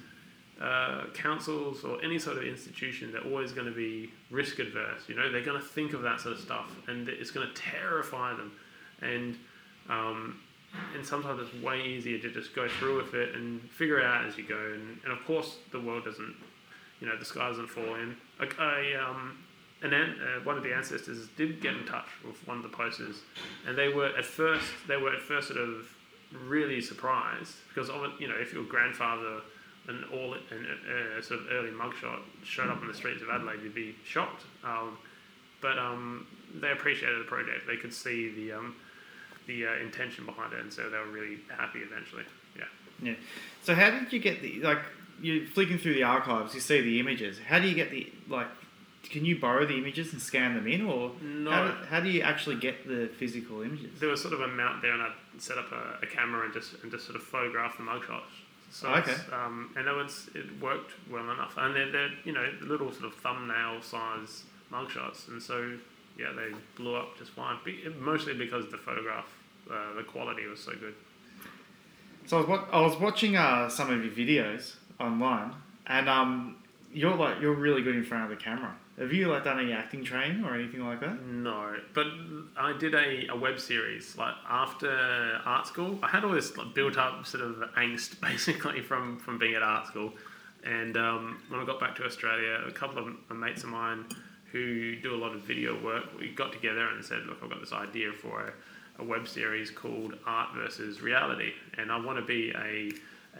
uh, councils or any sort of institution, they're always going to be risk adverse. You know, they're going to think of that sort of stuff, and it's going to terrify them. And um, and sometimes it's way easier to just go through with it and figure it out as you go. And, and of course, the world doesn't, you know, the sky doesn't fall in. I, um, an an, uh, one of the ancestors did get in touch with one of the posters, and they were at first they were at first sort of really surprised because you know if your grandfather and all an uh, sort of early mugshot showed up on the streets of Adelaide, you'd be shocked. Um, but um, they appreciated the project. They could see the um, the uh, intention behind it, and so they were really happy eventually. Yeah. Yeah. So how did you get the like? You're flicking through the archives. You see the images. How do you get the like? Can you borrow the images and scan them in, or No. how, how do you actually get the physical images? There was sort of a mount there, and I set up a, a camera and just and just sort of photograph the mugshots. So Oh, okay. um, and it was it worked well enough, and they're, they're you know little sort of thumbnail size mugshots, and so yeah, they blew up just fine. Mostly because the photograph, uh, the quality was so good. So I was, wa- I was watching uh, some of your videos online, and um, you're like you're really good in front of the camera. Have you like done any acting training or anything like that? No, but I did a, a web series like after art school. I had all this like, built up sort of angst basically from from being at art school, and um, when I got back to Australia, a couple of mates of mine who do a lot of video work, we got together and said, look, I've got this idea for a, a web series called Art versus Reality, and I want to be a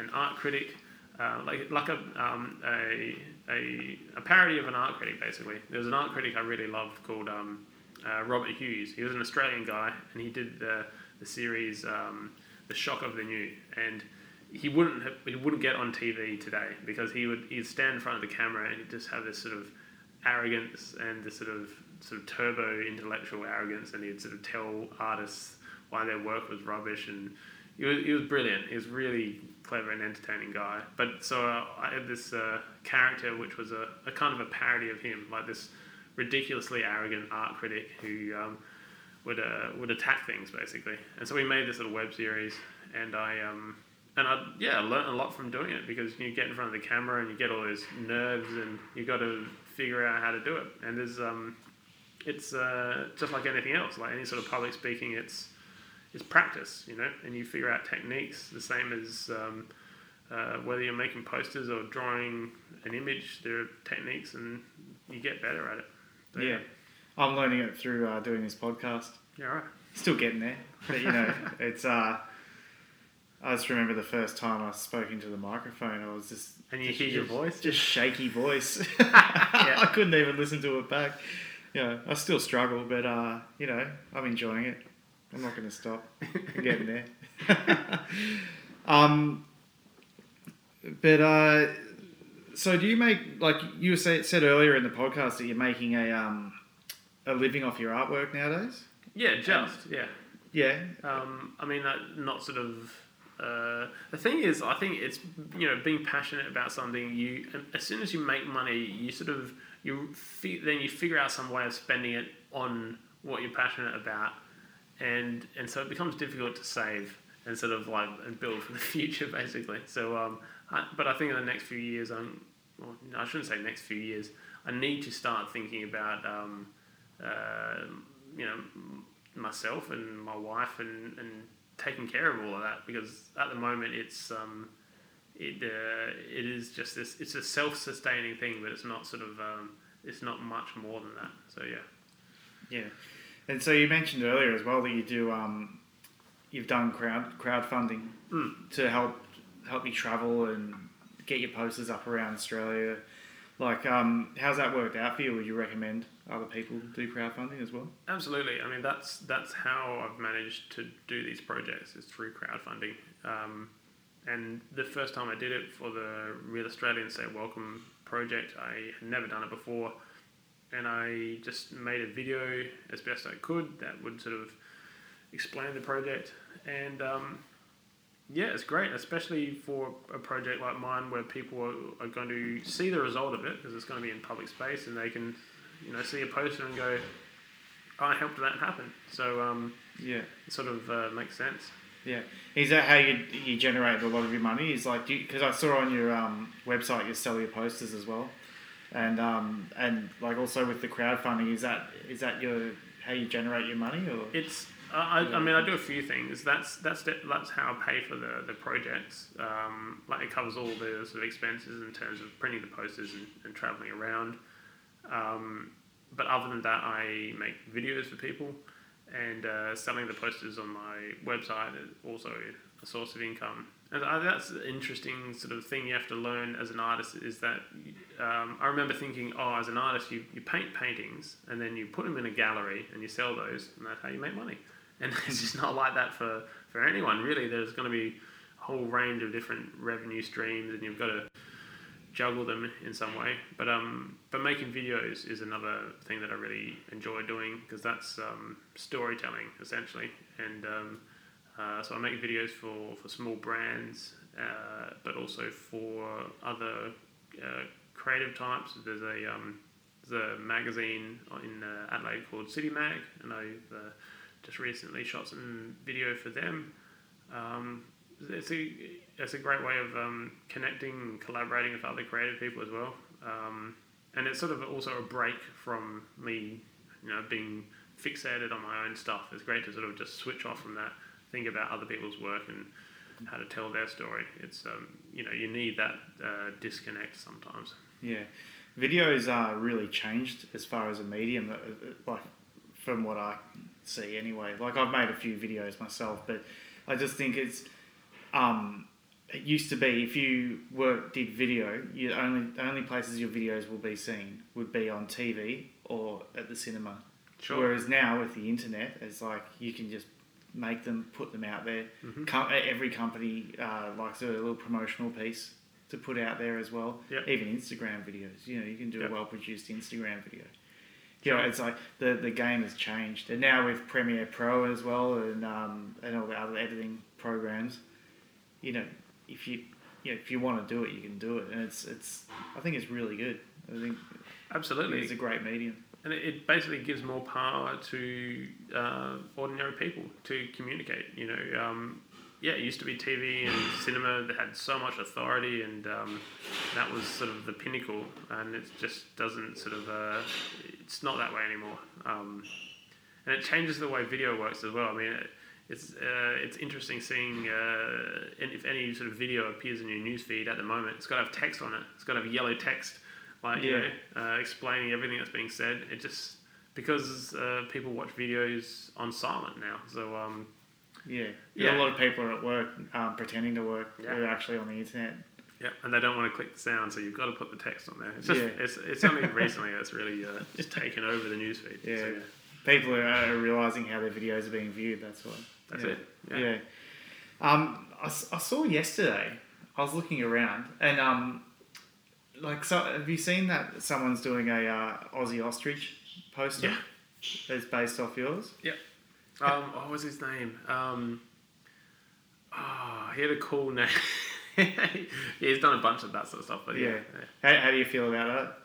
an art critic uh, like like a, um, a, a a parody of an art critic basically. There was an art critic I really loved called um, uh, Robert Hughes. He was an Australian guy, and he did the the series um, The Shock of the New, and he wouldn't have, he wouldn't get on TV today because he would he'd stand in front of the camera and he'd just have this sort of arrogance and this sort of sort of turbo intellectual arrogance, and he'd sort of tell artists why their work was rubbish and he was, he was brilliant. He was really clever and entertaining guy. But so uh, I had this uh, character which was a, a kind of a parody of him, like this ridiculously arrogant art critic who um, would uh, would attack things basically. And so we made this little web series, and I um, and I yeah learned a lot from doing it because you get in front of the camera and you get all those nerves and you got to figure out how to do it. And there's um, it's uh, just like anything else, like any sort of public speaking, it's it's practice, you know, and you figure out techniques the same as um, uh, whether you're making posters or drawing an image. There are techniques, and you get better at it. So, Yeah, I'm learning it through uh, doing this podcast. yeah, right. Still getting there, but you know, it's. Uh, I just remember the first time I spoke into the microphone. I was just And you just- hear your just- voice? just shaky voice. I couldn't even listen to it back. You know, I still struggle, but uh, you know, I'm enjoying it. I'm not going to stop. I'm getting there. um, but uh, so do you make like you said, said earlier in the podcast that you're making a um, a living off your artwork nowadays? Yeah, just yeah. Yeah. Um, I mean, that not sort of. Uh, the thing is, I think it's you know being passionate about something. You as soon as you make money, you sort of you fi- then you figure out some way of spending it on what you're passionate about, and and so it becomes difficult to save and sort of like and build for the future basically. So, um, I, but I think in the next few years, I'm well, no, I shouldn't say next few years. I need to start thinking about um, uh, you know myself and my wife and, and taking care of all of that because at the moment it's um, it uh, it is just this it's a self-sustaining thing but it's not sort of um, it's not much more than that so yeah Yeah, and so you mentioned earlier as well that you do um, you've done crowd crowdfunding Mm. to help help you travel and get your posters up around Australia. Like, um, how's that worked out for you? Would you recommend other people do crowdfunding as well? Absolutely. I mean, that's that's how I've managed to do these projects is through crowdfunding. Um, and the first time I did it for the Real Australians Say Welcome project, I had never done it before, and I just made a video as best I could that would sort of explain the project. And um, yeah, it's great, especially for a project like mine where people are, are going to see the result of it because it's going to be in public space and they can, you know, see a poster and go, "I helped that happen." So um, Yeah. it sort of uh, makes sense. Yeah. Is that how you you generate a lot of your money? Is like because I saw on your um, website you sell your posters as well, and um, and like also with the crowdfunding, is that is that your how you generate your money or? It's I, I mean I do a few things. That's that's the- that's how I pay for the the projects. Um, like it covers all the sort of expenses in terms of printing the posters and, and traveling around. Um, but other than that, I make videos for people, and uh, selling the posters on my website is also a source of income. And I, that's an interesting sort of thing you have to learn as an artist is that um, I remember thinking, oh, as an artist, you, you paint paintings and then you put them in a gallery and you sell those, and that's how you make money. And it's just not like that for, for anyone, really. There's going to be a whole range of different revenue streams, and you've got to juggle them in some way. But um, but making videos is another thing that I really enjoy doing because that's um, storytelling essentially. And um, uh, so I make videos for for small brands, uh, but also for other uh, creative types. There's a um, there's a magazine in uh, Adelaide called City Mag, and I've uh, just recently shot some video for them. Um, it's a it's a great way of um, connecting and collaborating with other creative people as well. Um, and it's sort of also a break from me, you know, being fixated on my own stuff. It's great to sort of just switch off from that, think about other people's work and how to tell their story. It's um, you know you need that uh, disconnect sometimes. Yeah, videos are really changed as far as a medium. uh, uh, Like from what I see, anyway. Like I've made a few videos myself, but I just think it's. Um, it used to be if you were did video, you only the only places your videos will be seen would be on TV or at the cinema. Sure. Whereas now with the internet, it's like you can just make them, put them out there. Mhm. Com- every company uh, likes a little promotional piece to put out there as well. Yep. Even Instagram videos, you know, you can do Yep. a well produced Instagram video. You know, it's like the the game has changed, and now with Premiere Pro as well, and um, and all the other editing programs, you know, if you you know, if you want to do it, you can do it, and it's it's I think it's really good. I think Absolutely. it's a great medium. and it, it basically gives more power to uh, ordinary people to communicate. You know, um, yeah, it used to be TV and cinema that had so much authority, and um, that was sort of the pinnacle. And it just doesn't sort of, uh, it's not that way anymore. Um, and it changes the way video works as well. I mean, it, it's uh, it's interesting seeing uh, and if any sort of video appears in your newsfeed at the moment. It's got to have text on it. It's got to have yellow text, like you Yeah. know, uh, explaining everything that's being said. It just because uh, people watch videos on silent now. So um, Yeah, Yeah. A lot of people are at work um, pretending to work. Yeah. They're actually on the internet. Yeah, and they don't want to click the sound, so you've got to put the text on there. It's just Yeah. it's, it's only recently that's really uh, just taken over the newsfeed. Yeah. So, People are, are realizing how their videos are being viewed. That's why. that's yeah. it. Yeah. Yeah. Um, I, I saw yesterday. I was looking around and um, like so. Have you seen that someone's doing a uh, Aussie ostrich poster? Yeah. That's based off yours. Um, what was his name? Um, oh, he had a cool name. He's done a bunch of that sort of stuff, but yeah. Yeah. yeah. How, how do you feel about that?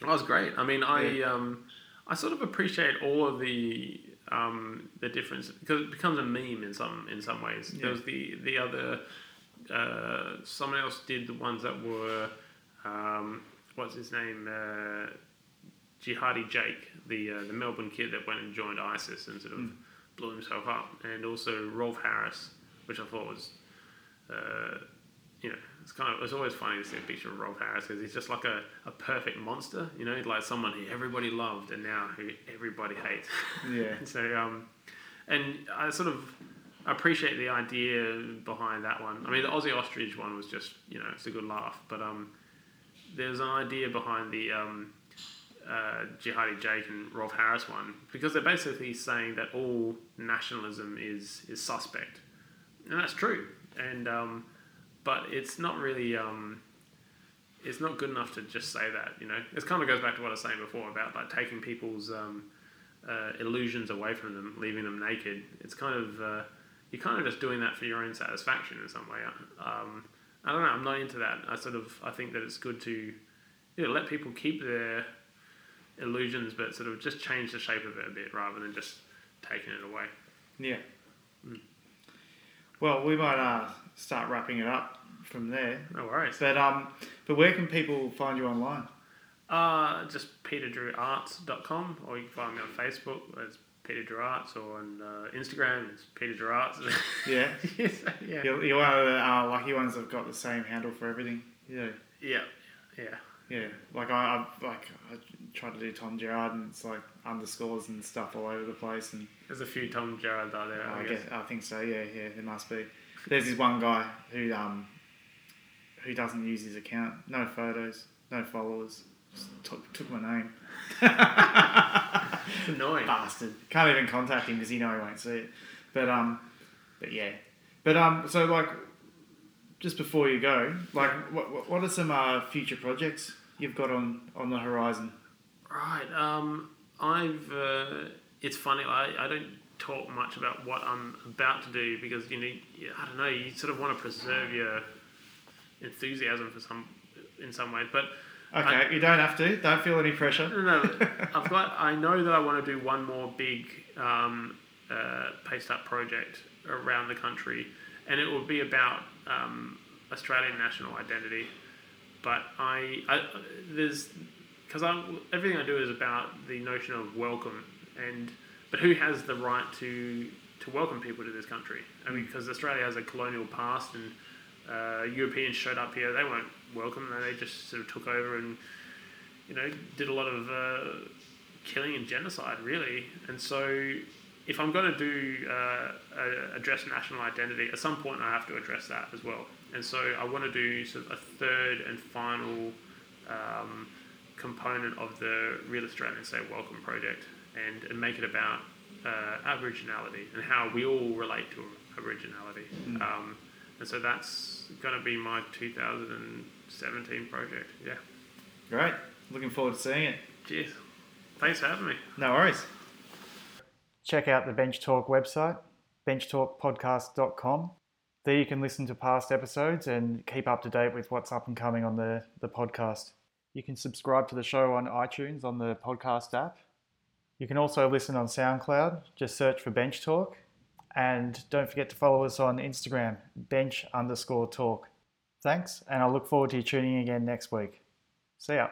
That was great. I mean, I um, I sort of appreciate all of the um, the difference because it becomes a meme in some in some ways. Yeah. There was the the other uh, someone else did the ones that were um, what's his name uh, Jihadi Jake, the uh, the Melbourne kid that went and joined ISIS and sort of Mm. blew himself up, and also Rolf Harris, which I thought was. Uh, it's kind of it's always funny to see a picture of Rolf Harris because he's just like a, a perfect monster, you know, like someone who everybody loved and now who everybody hates. Yeah. so, um, and I sort of appreciate the idea behind that one. I mean, the Aussie ostrich one was just, you know, it's a good laugh, but um, there's an idea behind the um, uh, Jihadi Jake and Rolf Harris one because they're basically saying that all nationalism is is suspect, and that's true. And um, but it's not really um, it's not good enough to just say that. You know, it kind of goes back to what I was saying before about like taking people's um, uh, illusions away from them, leaving them naked. It's kind of uh, you're kind of just doing that for your own satisfaction in some way. Um, I don't know. I'm not into that. I sort of I think that it's good to you know, let people keep their illusions, but sort of just change the shape of it a bit rather than just taking it away. Yeah. Well, we might uh, start wrapping it up from there. No worries. But um, but where can people find you online? Uh, just peterdrewarts.com, or you can find me on Facebook as Peter Drew Arts, or on uh, Instagram it's Peter Drew Arts. Yeah, yes, yeah. you're, one of the uh, lucky ones that've got the same handle for everything. Yeah, Yeah, yeah. yeah. Like I, I like I try to do Tom Gerard, and it's like underscores and stuff all over the place, and There's a few Tom Gerrard out there, I, I guess. guess I think so. Yeah, yeah. There must be. There's this one guy who um who doesn't use his account. No photos, no followers. Just took, took my name. It's annoying. Bastard. Can't even contact him because he know he won't see it. But um, but yeah. But um, so like, just before you go, like, what what- are some uh, future projects you've got on on the horizon? Right. Um, I've. Uh, it's funny. I, I don't talk much about what I'm about to do because you need. I don't know. You sort of want to preserve your enthusiasm for some in some ways, but Okay, you don't have to. Don't feel any pressure. no, no. I've got. I know that I want to do one more big um, uh, paste up project around the country, and it will be about um, Australian national identity. But I, I there's because I everything I do is about the notion of welcome and but who has the right to to welcome people to this country? I mean, because Australia has a colonial past and uh, Europeans showed up here, they weren't welcome. They just sort of took over and you know did a lot of uh, killing and genocide, really. And so, if I'm going to do uh, a, address national identity, at some point I have to address that as well. And so, I want to do sort of a third and final um, component of the Real Australian Say Welcome project, and, and make it about uh, Aboriginality and how we all relate to Aboriginality. Mm. Um, and so that's going to be my 2017 project. Yeah. Great. Looking forward to seeing it. Cheers. Thanks for having me. No worries. Check out the Bench Talk website, benchtalkpodcast.com. There you can listen to past episodes and keep up to date with what's up and coming on the, the podcast. You can subscribe to the show on iTunes on the podcast app. You can also listen on SoundCloud. Just search for Bench Talk. And don't forget to follow us on Instagram, bench underscore talk. Thanks, and I look forward to you tuning in again next week. See ya.